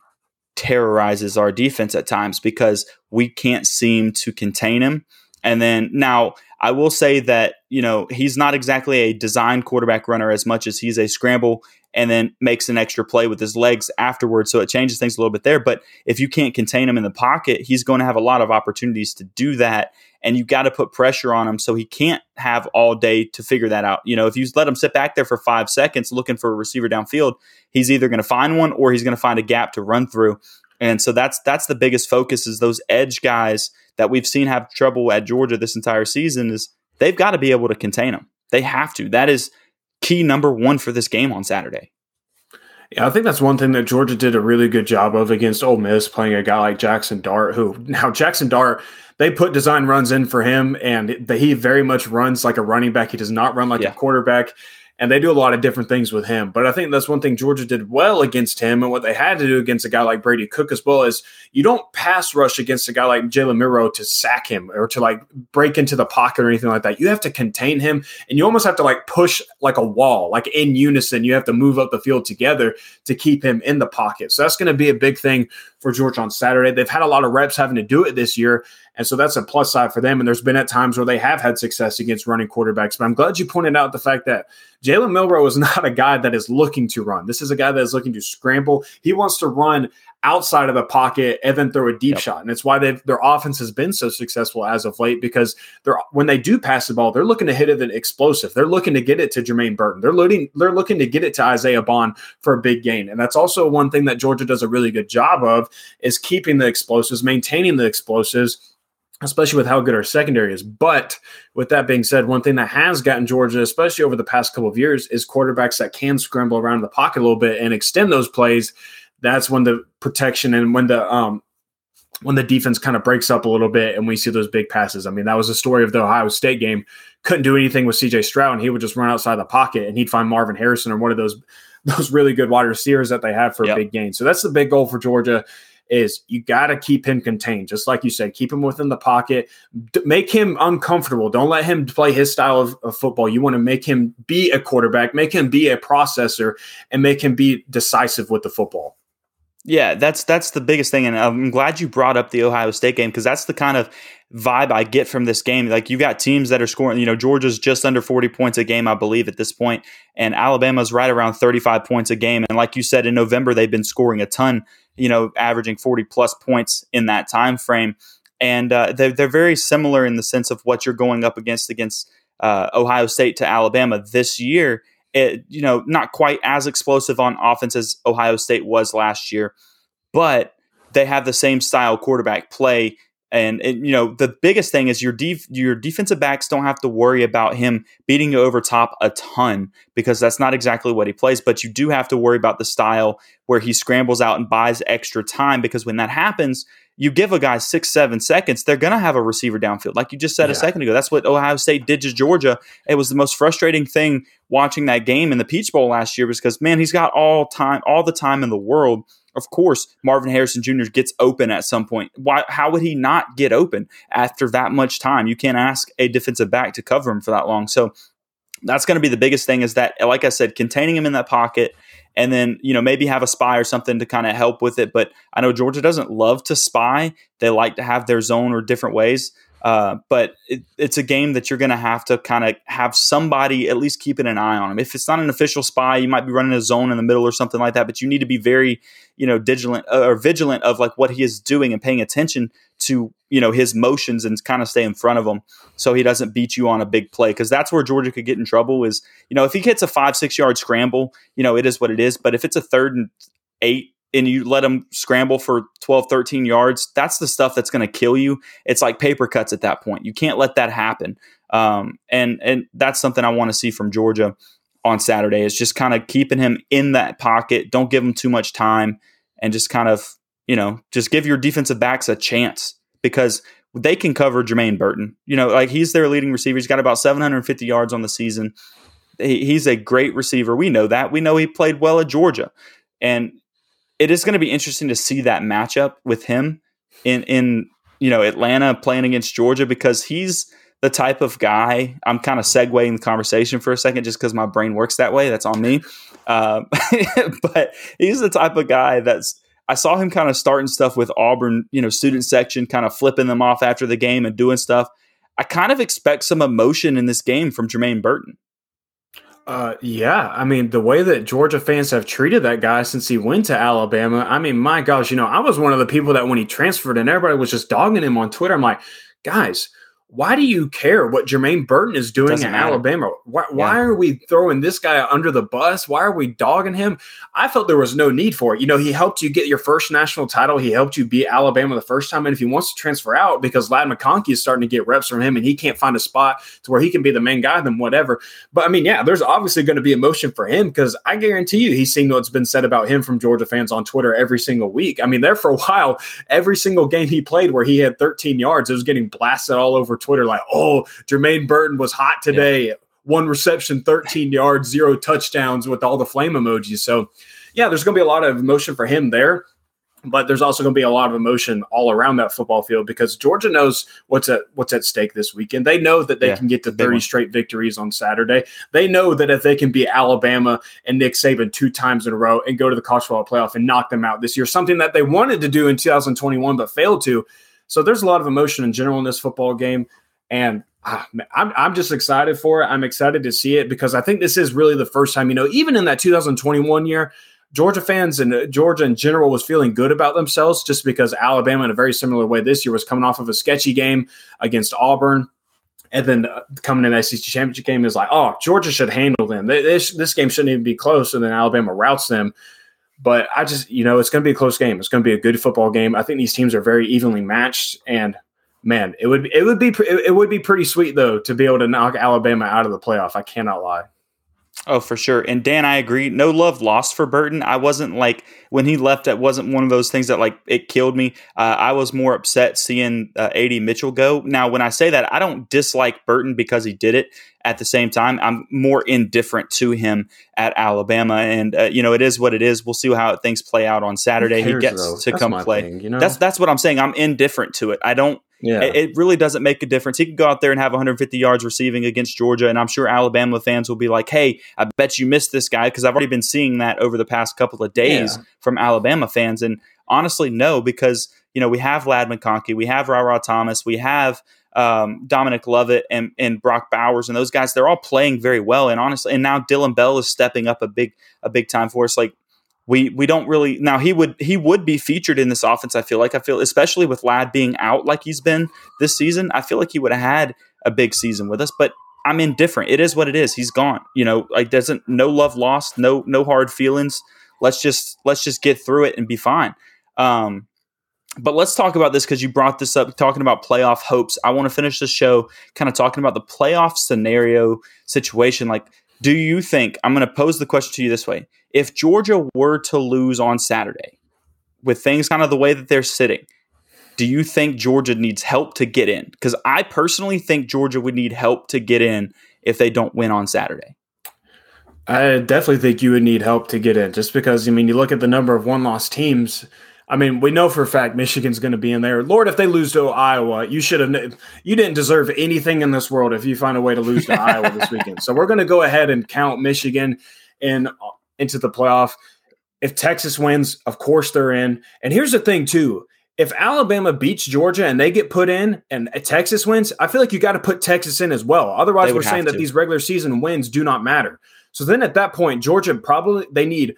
[SPEAKER 4] terrorizes our defense at times because we can't seem to contain him. And then now I will say that, you know, he's not exactly a design quarterback runner as much as he's a scramble and then makes an extra play with his legs afterwards. So it changes things a little bit there. But if you can't contain him in the pocket, he's going to have a lot of opportunities to do that. And you got to put pressure on him so he can't have all day to figure that out. You know, if you let him sit back there for five seconds looking for a receiver downfield, he's either going to find one or he's going to find a gap to run through. And so that's that's the biggest focus is those edge guys that we've seen have trouble at Georgia this entire season is they've got to be able to contain them. They have to. That is key number one for this game on Saturday.
[SPEAKER 5] Yeah, I think that's one thing that Georgia did a really good job of against Ole Miss, playing a guy like Jackson Dart, who now Jackson Dart, they put design runs in for him, and he very much runs like a running back. He does not run like yeah. a quarterback and they do a lot of different things with him. But I think that's one thing Georgia did well against him, and what they had to do against a guy like Brady Cook as well is you don't pass rush against a guy like Jalen Milroe to sack him or to like break into the pocket or anything like that. You have to contain him, and you almost have to like push like a wall, like in unison. You have to move up the field together to keep him in the pocket. So that's going to be a big thing for Georgia on Saturday. They've had a lot of reps having to do it this year, and so that's a plus side for them. And there's been at times where they have had success against running quarterbacks. But I'm glad you pointed out the fact that Jalen Milroe is not a guy that is looking to run. This is a guy that is looking to scramble. He wants to run outside of the pocket and then throw a deep yep. shot. And it's why their offense has been so successful as of late because they're when they do pass the ball, they're looking to hit it an explosive. They're looking to get it to Jermaine Burton. They're looking they're looking to get it to Isaiah Bond for a big gain. And that's also one thing that Georgia does a really good job of is keeping the explosives, maintaining the explosives especially with how good our secondary is. But with that being said, one thing that has gotten Georgia, especially over the past couple of years, is quarterbacks that can scramble around the pocket a little bit and extend those plays. That's when the protection and when the um, when the defense kind of breaks up a little bit and we see those big passes. I mean, that was the story of the Ohio State game. Couldn't do anything with CJ Stroud, and he would just run outside the pocket and he'd find Marvin Harrison or one of those those really good wide receivers that they have for yep. a big gain. So that's the big goal for Georgia is you got to keep him contained. Just like you said, keep him within the pocket, D- make him uncomfortable. Don't let him play his style of, of football. You want to make him be a quarterback, make him be a processor, and make him be decisive with the football.
[SPEAKER 4] Yeah, that's that's the biggest thing, and I'm glad you brought up the Ohio State game because that's the kind of vibe I get from this game. Like you got teams that are scoring, you know, Georgia's just under 40 points a game, I believe, at this point, and Alabama's right around 35 points a game. And like you said, in November they've been scoring a ton, you know, averaging 40 plus points in that time frame, and uh, they're they're very similar in the sense of what you're going up against against uh, Ohio State to Alabama this year it, you know, not quite as explosive on offense as Ohio State was last year, but they have the same style quarterback play. And, and you know the biggest thing is your def- your defensive backs don't have to worry about him beating you over top a ton because that's not exactly what he plays. But you do have to worry about the style where he scrambles out and buys extra time because when that happens, you give a guy six, seven seconds, they're going to have a receiver downfield. Like you just said yeah. a second ago. That's what Ohio State did to Georgia. It was the most frustrating thing watching that game in the Peach Bowl last year because, man, he's got all time, all the time in the world. Of course, Marvin Harrison Jr. gets open at some point. Why? How would he not get open after that much time? You can't ask a defensive back to cover him for that long. So that's going to be the biggest thing. Is that, like I said, containing him in that pocket and then you know maybe have a spy or something to kind of help with it. But I know Georgia doesn't love to spy; they like to have their zone or different ways. Uh, but it, it's a game that you're going to have to kind of have somebody at least keeping an eye on him. If it's not an official spy, you might be running a zone in the middle or something like that. But you need to be very, you know, vigilant uh, or vigilant of like what he is doing and paying attention to, you know, his motions and kind of stay in front of him so he doesn't beat you on a big play. Because that's where Georgia could get in trouble. Is you know if he hits a five six yard scramble, you know it is what it is. But if it's a third and eight and you let them scramble for 12, 13 yards, that's the stuff that's going to kill you. It's like paper cuts at that point. You can't let that happen. Um, and and that's something I want to see from Georgia on Saturday is just kind of keeping him in that pocket. Don't give him too much time and just kind of, you know, just give your defensive backs a chance because they can cover Jermaine Burton. You know, like he's their leading receiver. He's got about 750 yards on the season. He, he's a great receiver. We know that. We know he played well at Georgia. And it is going to be interesting to see that matchup with him in in you know Atlanta playing against Georgia because he's the type of guy. I'm kind of segueing the conversation for a second just because my brain works that way. That's on me. Uh, but he's the type of guy that's. I saw him kind of starting stuff with Auburn, you know, student section, kind of flipping them off after the game and doing stuff. I kind of expect some emotion in this game from Jermaine Burton.
[SPEAKER 5] Uh, yeah, I mean the way that Georgia fans have treated that guy since he went to Alabama. I mean, my gosh, you know, I was one of the people that when he transferred and everybody was just dogging him on Twitter. I'm like, guys, why do you care what Jermaine Burton is doing Doesn't in matter. Alabama? Why, why are we throwing this guy under the bus? Why are we dogging him? I felt there was no need for it. You know, he helped you get your first national title. He helped you beat Alabama the first time. And if he wants to transfer out because Ladd McConkey is starting to get reps from him and he can't find a spot to where he can be the main guy, then whatever. But I mean, yeah, there's obviously going to be emotion for him because I guarantee you he's seen what's been said about him from Georgia fans on Twitter every single week. I mean, there for a while, every single game he played where he had 13 yards, it was getting blasted all over Twitter like, oh, Jermaine Burton was hot today. Yeah. One reception, 13 yards, zero touchdowns with all the flame emojis. So, yeah, there's going to be a lot of emotion for him there but there's also going to be a lot of emotion all around that football field because Georgia knows what's at what's at stake this weekend. They know that they yeah, can get to 30 straight victories on Saturday. They know that if they can beat Alabama and Nick Saban two times in a row and go to the college football playoff and knock them out this year, something that they wanted to do in 2021 but failed to. So there's a lot of emotion in general in this football game. And I'm, I'm just excited for it. I'm excited to see it because I think this is really the first time, you know, even in that 2021 year, Georgia fans and uh, Georgia in general was feeling good about themselves just because Alabama, in a very similar way this year, was coming off of a sketchy game against Auburn. And then uh, coming in the SEC championship game is like, oh, Georgia should handle them. This, this game shouldn't even be close. And then Alabama routs them. But I just, you know, it's going to be a close game. It's going to be a good football game. I think these teams are very evenly matched. And man, it would it would be it would be pretty sweet though to be able to knock Alabama out of the playoff. I cannot lie.
[SPEAKER 4] Oh, for sure. And Dan, I agree. No love lost for Burton. I wasn't like when he left. It wasn't one of those things that like it killed me. Uh, I was more upset seeing uh, AD Mitchell go. Now, when I say that, I don't dislike Burton because he did it. At the same time, I'm more indifferent to him at Alabama, and uh, you know it is what it is. We'll see how things play out on Saturday.
[SPEAKER 5] cares,
[SPEAKER 4] he gets
[SPEAKER 5] though?
[SPEAKER 4] to
[SPEAKER 5] That's
[SPEAKER 4] come play.
[SPEAKER 5] thing, you know?
[SPEAKER 4] That's that's what I'm saying. I'm indifferent to it. I don't.
[SPEAKER 5] Yeah.
[SPEAKER 4] It, it really doesn't make a difference. He could go out there and have 150 yards receiving against Georgia, and I'm sure Alabama fans will be like, "Hey, I bet you missed this guy," because I've already been seeing that over the past couple of days
[SPEAKER 5] Yeah.
[SPEAKER 4] from Alabama fans. And honestly, no, because you know we have Ladd McConkey, we have Ra Thomas, we have um, Dominic Lovett and, and Brock Bowers, and those guys. They're all playing very well. And honestly, and now Dillon Bell is stepping up a big a big time for us. Like we we don't really now he would he would be featured in this offense. I feel like I feel especially with Ladd being out like he's been this season. I feel like he would have had a big season with us, but I'm indifferent. It is what it is. He's gone. You know, like doesn't no love lost, no no hard feelings. Let's just let's just get through it and be fine. Um, but let's talk about this because you brought this up, talking about playoff hopes. I want to finish the show kind of talking about the playoff scenario situation. Like, do you think I'm going to pose the question to you this way? If Georgia were to lose on Saturday, with things kind of the way that they're sitting, do you think Georgia needs help to get in? Because I personally think Georgia would need help to get in if they don't win on Saturday.
[SPEAKER 5] I definitely think you would need help to get in, just because I mean, you look at the number of one-loss teams. I mean, we know for a fact Michigan's going to be in there. Lord, if they lose to Iowa, you should have. You didn't deserve anything in this world if you find a way to lose to Iowa this weekend. So we're going to go ahead and count Michigan in uh, into the playoff. If Texas wins, of course they're in. And here's the thing, too. If Alabama beats Georgia and they get put in and Texas wins, I feel like you got to put Texas in as well. Otherwise, we're saying
[SPEAKER 4] have
[SPEAKER 5] that these regular season wins do not matter. So then at that point, Georgia probably they need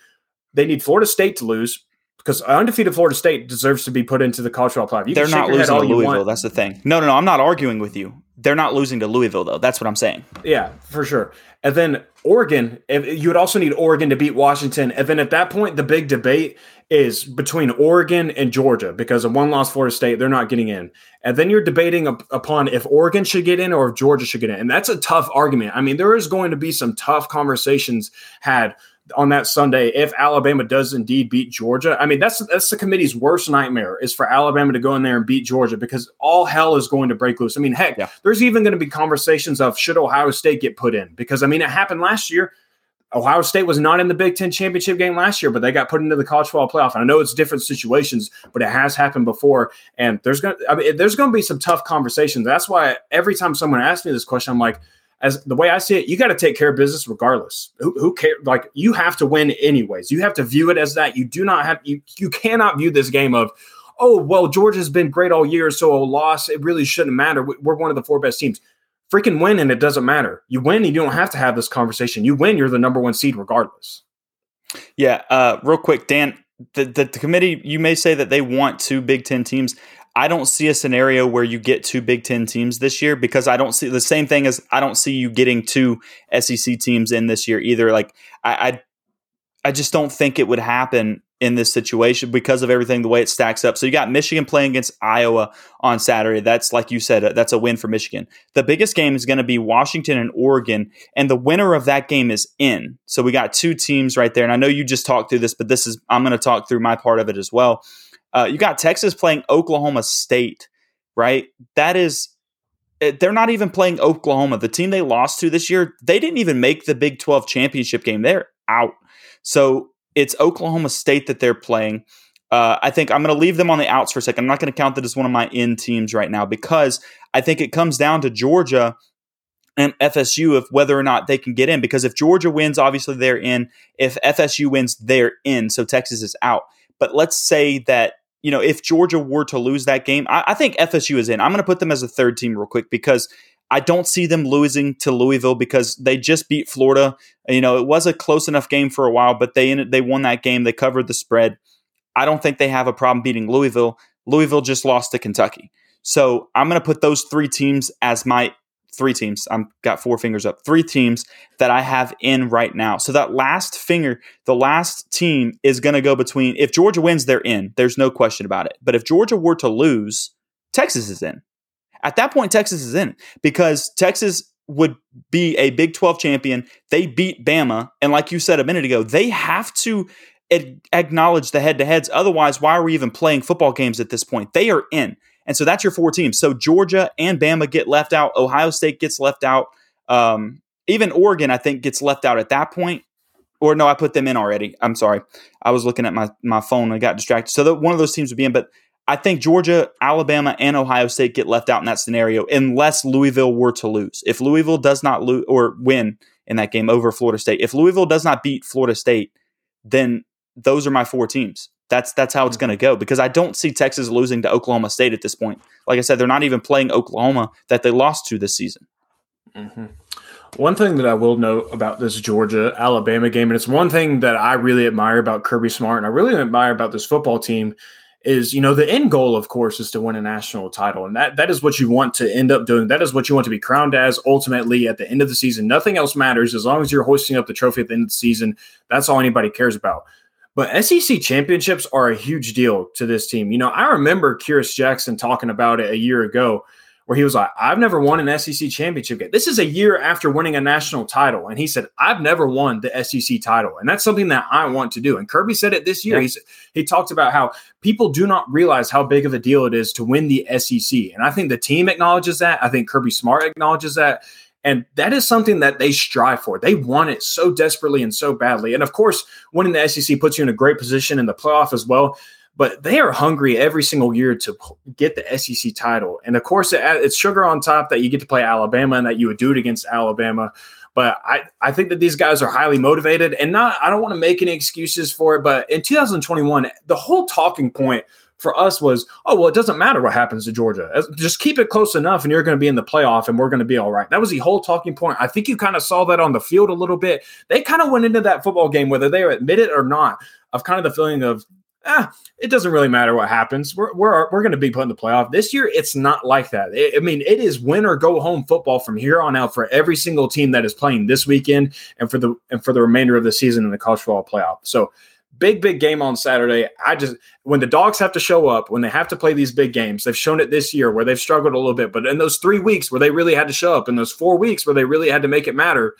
[SPEAKER 5] they need Florida State to lose because undefeated Florida State deserves to be put into the college football playoff. You
[SPEAKER 4] They're not losing
[SPEAKER 5] all
[SPEAKER 4] to Louisville. That's the thing. No, no, no. I'm not arguing with you. They're not losing to Louisville, though. That's what I'm saying.
[SPEAKER 5] Yeah, for sure. And then Oregon, if, you would also need Oregon to beat Washington. And then at that point, the big debate is between Oregon and Georgia because of one loss Florida State, they're not getting in. And then you're debating up, upon if Oregon should get in or if Georgia should get in. And that's a tough argument. I mean, there is going to be some tough conversations had on that Sunday if Alabama does indeed beat Georgia. I mean, that's that's the committee's worst nightmare is for Alabama to go in there and beat Georgia because all hell is going to break loose. I mean, heck,
[SPEAKER 4] Yeah.
[SPEAKER 5] there's even going to be conversations of should Ohio State get put in because I mean, it happened last year. Ohio State was not in the Big Ten championship game last year, but they got put into the college football playoff. And I know it's different situations, but it has happened before. And there's going, to I mean, there's going to be some tough conversations. That's why every time someone asks me this question, I'm like, as the way I see it, you got to take care of business regardless. Who, who? Like you have to win anyways. You have to view it as that. You do not have you. You cannot view this game of, oh well, Georgia's been great all year, so a loss it really shouldn't matter. We- We're one of the four best teams. Freaking win, and it doesn't matter. You win, and you don't have to have this conversation. You win, you're the number one seed regardless.
[SPEAKER 4] Yeah, uh, real quick, Dan. The, the the committee, you may say that they want two Big Ten teams. I don't see a scenario where you get two Big Ten teams this year because I don't see the same thing as I don't see you getting two SEC teams in this year either. Like I, I, I just don't think it would happen in this situation because of everything the way it stacks up. So you got Michigan playing against Iowa on Saturday. That's like you said, uh, that's a win for Michigan. The biggest game is going to be Washington and Oregon, and the winner of that game is in. So we got two teams right there. And I know you just talked through this, but this is I'm going to talk through my part of it as well. Uh, you got Texas playing Oklahoma State, right? That is. eh, They're not even playing Oklahoma. The team they lost to this year, they didn't even make the Big 12 championship game. They're out. So it's Oklahoma State that they're playing. Uh, I think I'm going to leave them on the outs for a second. I'm not going to count that as one of my in teams right now because I think it comes down to Georgia and FSU of whether or not they can get in. Because if Georgia wins, obviously they're in. If FSU wins, they're in. So Texas is out. But let's say that you know if Georgia were to lose that game, I, I think FSU is in. I'm going to put them as a third team real quick because I don't see them losing to Louisville because they just beat Florida. You know, it was a close enough game for a while, but they ended, they won that game. They covered the spread. I don't think they have a problem beating Louisville. Louisville just lost to Kentucky. So I'm going to put those three teams as my three teams. I'm got four fingers up. Three teams that I have in right now. So that last finger, the last team is going to go between if Georgia wins, they're in. There's no question about it. But if Georgia were to lose, Texas is in. At that point, Texas is in because Texas would be a Big 12 champion. They beat Bama. And like you said a minute ago, they have to acknowledge the head to heads. Otherwise, why are we even playing football games at this point? They are in. And so that's your four teams. So Georgia and Bama get left out. Ohio State gets left out. Um, even Oregon, I think, gets left out at that point. Or no, I put them in already. I'm sorry. I was looking at my, my phone and got distracted. So the, one of those teams would be in. But I think Georgia, Alabama, and Ohio State get left out in that scenario unless Louisville were to lose. If Louisville does not lose or win in that game over Florida State, if Louisville does not beat Florida State, then those are my four teams. That's that's how it's going to go because I don't see Texas losing to Oklahoma State at this point. Like I said, they're not even playing Oklahoma that they lost to this season.
[SPEAKER 5] Mm-hmm. One thing that I will note about this Georgia Alabama game, and it's one thing that I really admire about Kirby Smart, and I really admire about this football team, is you know the end goal, of course, is to win a national title, and that that is what you want to end up doing. That is what you want to be crowned as ultimately at the end of the season. Nothing else matters as long as you're hoisting up the trophy at the end of the season. That's all anybody cares about. But SEC championships are a huge deal to this team. You know, I remember Kearis Jackson talking about it a year ago where he was like, I've never won an SEC championship yet. This is a year after winning a national title. And he said, I've never won the SEC title. And that's something that I want to do. And Kirby said it this year. Yeah. He's, he talked about how people do not realize how big of a deal it is to win the SEC. And I think the team acknowledges that. I think Kirby Smart acknowledges that. And that is something that they strive for. They want it so desperately and so badly. And of course, winning the SEC puts you in a great position in the playoff as well. But they are hungry every single year to get the SEC title. And of course, it's sugar on top that you get to play Alabama and that you would do it against Alabama. But I, I think that these guys are highly motivated and not, I don't want to make any excuses for it. But in 2021, the whole talking point for us was, oh, well, it doesn't matter what happens to Georgia. Just keep it close enough and you're going to be in the playoff and we're going to be all right. That was the whole talking point. I think you kind of saw that on the field a little bit. They kind of went into that football game, whether they admit it or not, of kind of the feeling of, ah, it doesn't really matter what happens. We're, we're, we're going to be put in the playoff. This year, it's not like that. I mean, it is win or go home football from here on out for every single team that is playing this weekend and for the and for the remainder of the season in the college football playoff. So big, big game on Saturday. I just, when the dogs have to show up, when they have to play these big games, they've shown it this year where they've struggled a little bit. But in those three weeks where they really had to show up, in those four weeks where they really had to make it matter,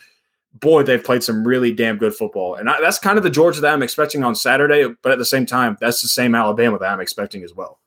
[SPEAKER 5] boy, they've played some really damn good football. And I, that's kind of the Georgia that I'm expecting on Saturday. But at the same time, that's the same Alabama that I'm expecting as well.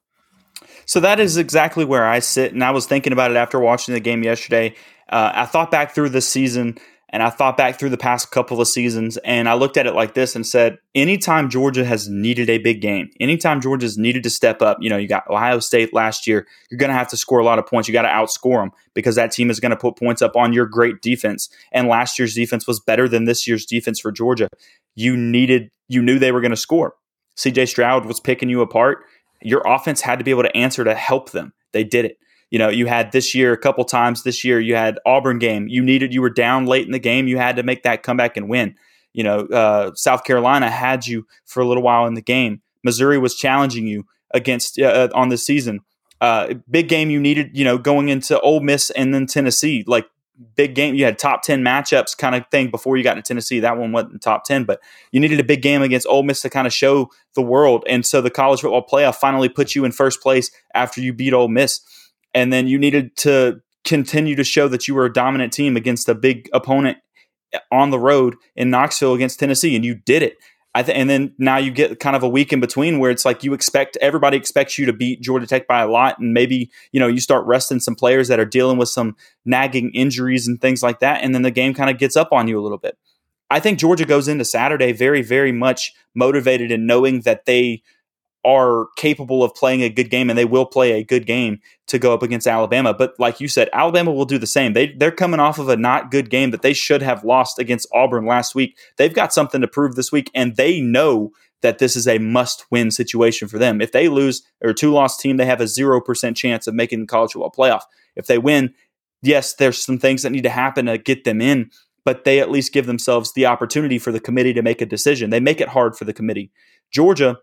[SPEAKER 4] So that is exactly where I sit. And I was thinking about it after watching the game yesterday. Uh, I thought back through the season and I thought back through the past couple of seasons and I looked at it like this and said, anytime Georgia has needed a big game, anytime Georgia's needed to step up, you know, you got Ohio State last year, you're going to have to score a lot of points. You got to outscore them because that team is going to put points up on your great defense. And last year's defense was better than this year's defense for Georgia. You needed, you knew they were going to score. CJ Stroud was picking you apart. Your offense had to be able to answer to help them. They did it you know, you had this year a couple times this year, you had Auburn game. You needed, you were down late in the game. You had to make that comeback and win. You know, uh, South Carolina had you for a little while in the game. Missouri was challenging you against uh, uh on the season. Uh, big game you needed, you know, going into Ole Miss and then Tennessee. Like big game, you had top ten matchups kind of thing before you got to Tennessee. That one wasn't top ten, but you needed a big game against Ole Miss to kind of show the world. And so the college football playoff finally put you in first place after you beat Ole Miss and then you needed to continue to show that you were a dominant team against a big opponent eh, on the road in Knoxville against Tennessee, and you did it. I th- and then now you get kind of a week in between where it's like you expect everybody expects you to beat Georgia Tech by a lot, and maybe you know you start resting some players that are dealing with some nagging injuries and things like that, and then the game kind of gets up on you a little bit. I think Georgia goes into Saturday very, very much motivated and knowing that they are capable of playing a good game and they will play a good game to go up against Alabama. But like you said, Alabama will do the same. They they're coming off of a not good game that they should have lost against Auburn last week. They've got something to prove this week and they know that this is a must-win situation for them. If they lose or two loss team, they have a 0% chance of making the college football playoff. If they win, yes, there's some things that need to happen to get them in, but they at least give themselves the opportunity for the committee to make a decision. They make it hard for the committee. Georgia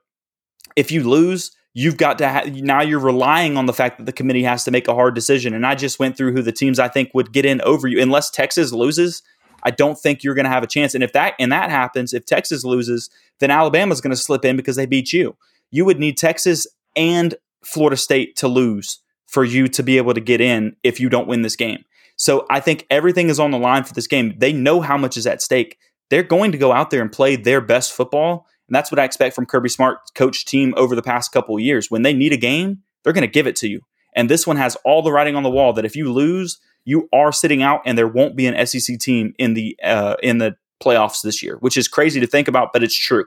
[SPEAKER 4] if you lose, you've got to ha- now you're relying on the fact that the committee has to make a hard decision. And I just went through who the teams I think would get in over you. Unless Texas loses, I don't think you're going to have a chance. And if that and that happens, if Texas loses, then Alabama's going to slip in because they beat you. You would need Texas and Florida State to lose for you to be able to get in if you don't win this game. So I think everything is on the line for this game. They know how much is at stake. They're going to go out there and play their best football. And that's what I expect from Kirby Smart coach team over the past couple years. When they need a game, they're going to give it to you. And this one has all the writing on the wall that if you lose, you are sitting out, and there won't be an SEC team in the uh, in the playoffs this year, which is crazy to think about, but it's true.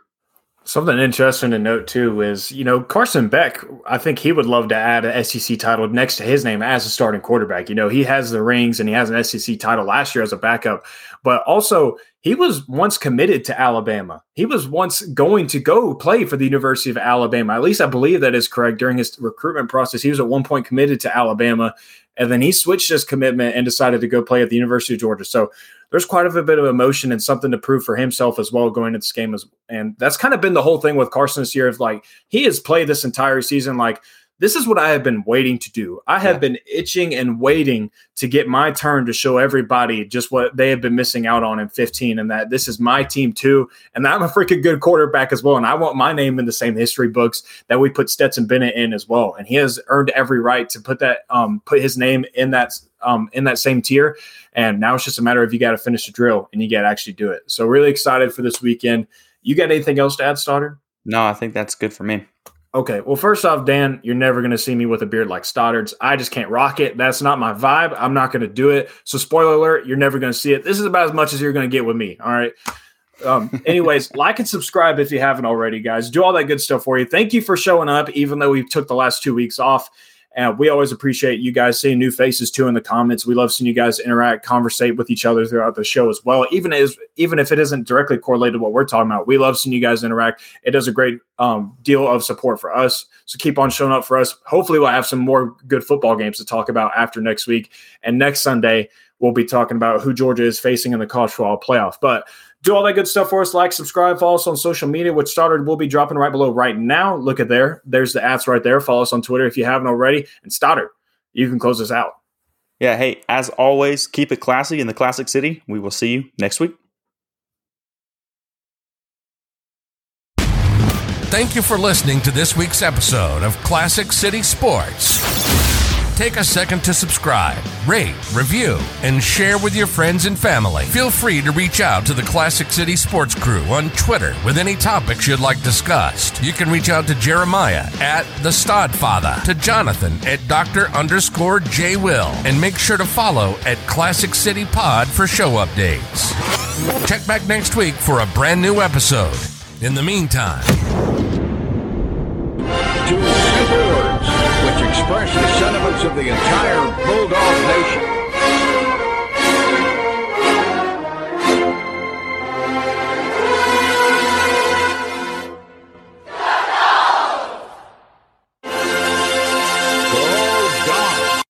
[SPEAKER 5] Something interesting to note too is, you know, Carson Beck, I think he would love to add an SEC title next to his name as a starting quarterback. You know, he has the rings and he has an SEC title last year as a backup, but also he was once committed to Alabama. He was once going to go play for the University of Alabama. At least I believe that is correct. During his recruitment process, he was at one point committed to Alabama, and then he switched his commitment and decided to go play at the University of Georgia. So there's quite a bit of emotion and something to prove for himself as well going into this game. As, and that's kind of been the whole thing with Carson this year. Of like he has played this entire season like this is what I have been waiting to do. I have yeah. been itching and waiting to get my turn to show everybody just what they have been missing out on in 15 and that this is my team too. And I'm a freaking good quarterback as well. And I want my name in the same history books that we put Stetson Bennett in as well. And he has earned every right to put that, um, put his name in that, um, in that same tier. And now it's just a matter of you got to finish the drill and you got to actually do it. So really excited for this weekend. You got anything else to add, Stoddard?
[SPEAKER 4] No, I think that's good for me.
[SPEAKER 5] Okay, well, first off, Dan, you're never going to see me with a beard like Stoddard's. I just can't rock it. That's not my vibe. I'm not going to do it. So, spoiler alert, you're never going to see it. This is about as much as you're going to get with me. All right. Um, anyways, like and subscribe if you haven't already, guys. Do all that good stuff for you. Thank you for showing up, even though we took the last two weeks off. And we always appreciate you guys seeing new faces too in the comments. We love seeing you guys interact, conversate with each other throughout the show as well. Even as even if it isn't directly correlated to what we're talking about, we love seeing you guys interact. It does a great um, deal of support for us. So keep on showing up for us. Hopefully, we'll have some more good football games to talk about after next week. And next Sunday, we'll be talking about who Georgia is facing in the college football playoff. But do all that good stuff for us. Like, subscribe, follow us on social media, which started will be dropping right below right now. Look at there. There's the ads right there. Follow us on Twitter if you haven't already. And Stoddard, you can close us out.
[SPEAKER 4] Yeah. Hey, as always, keep it classy in the Classic City. We will see you next week.
[SPEAKER 1] Thank you for listening to this week's episode of Classic City Sports take a second to subscribe, rate, review, and share with your friends and family. Feel free to reach out to the Classic City Sports Crew on Twitter with any topics you'd like discussed. You can reach out to Jeremiah at the Stodfather, to Jonathan at Dr. underscore J Will, and make sure to follow at Classic City Pod for show updates. Check back next week for a brand new episode. In the meantime,
[SPEAKER 6] which express the sentiments of the entire Bulldog Nation.